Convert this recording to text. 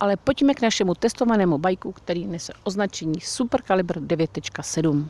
ale pojďme k našemu testovanému bajku, který nese označení Supercaliber 9.7.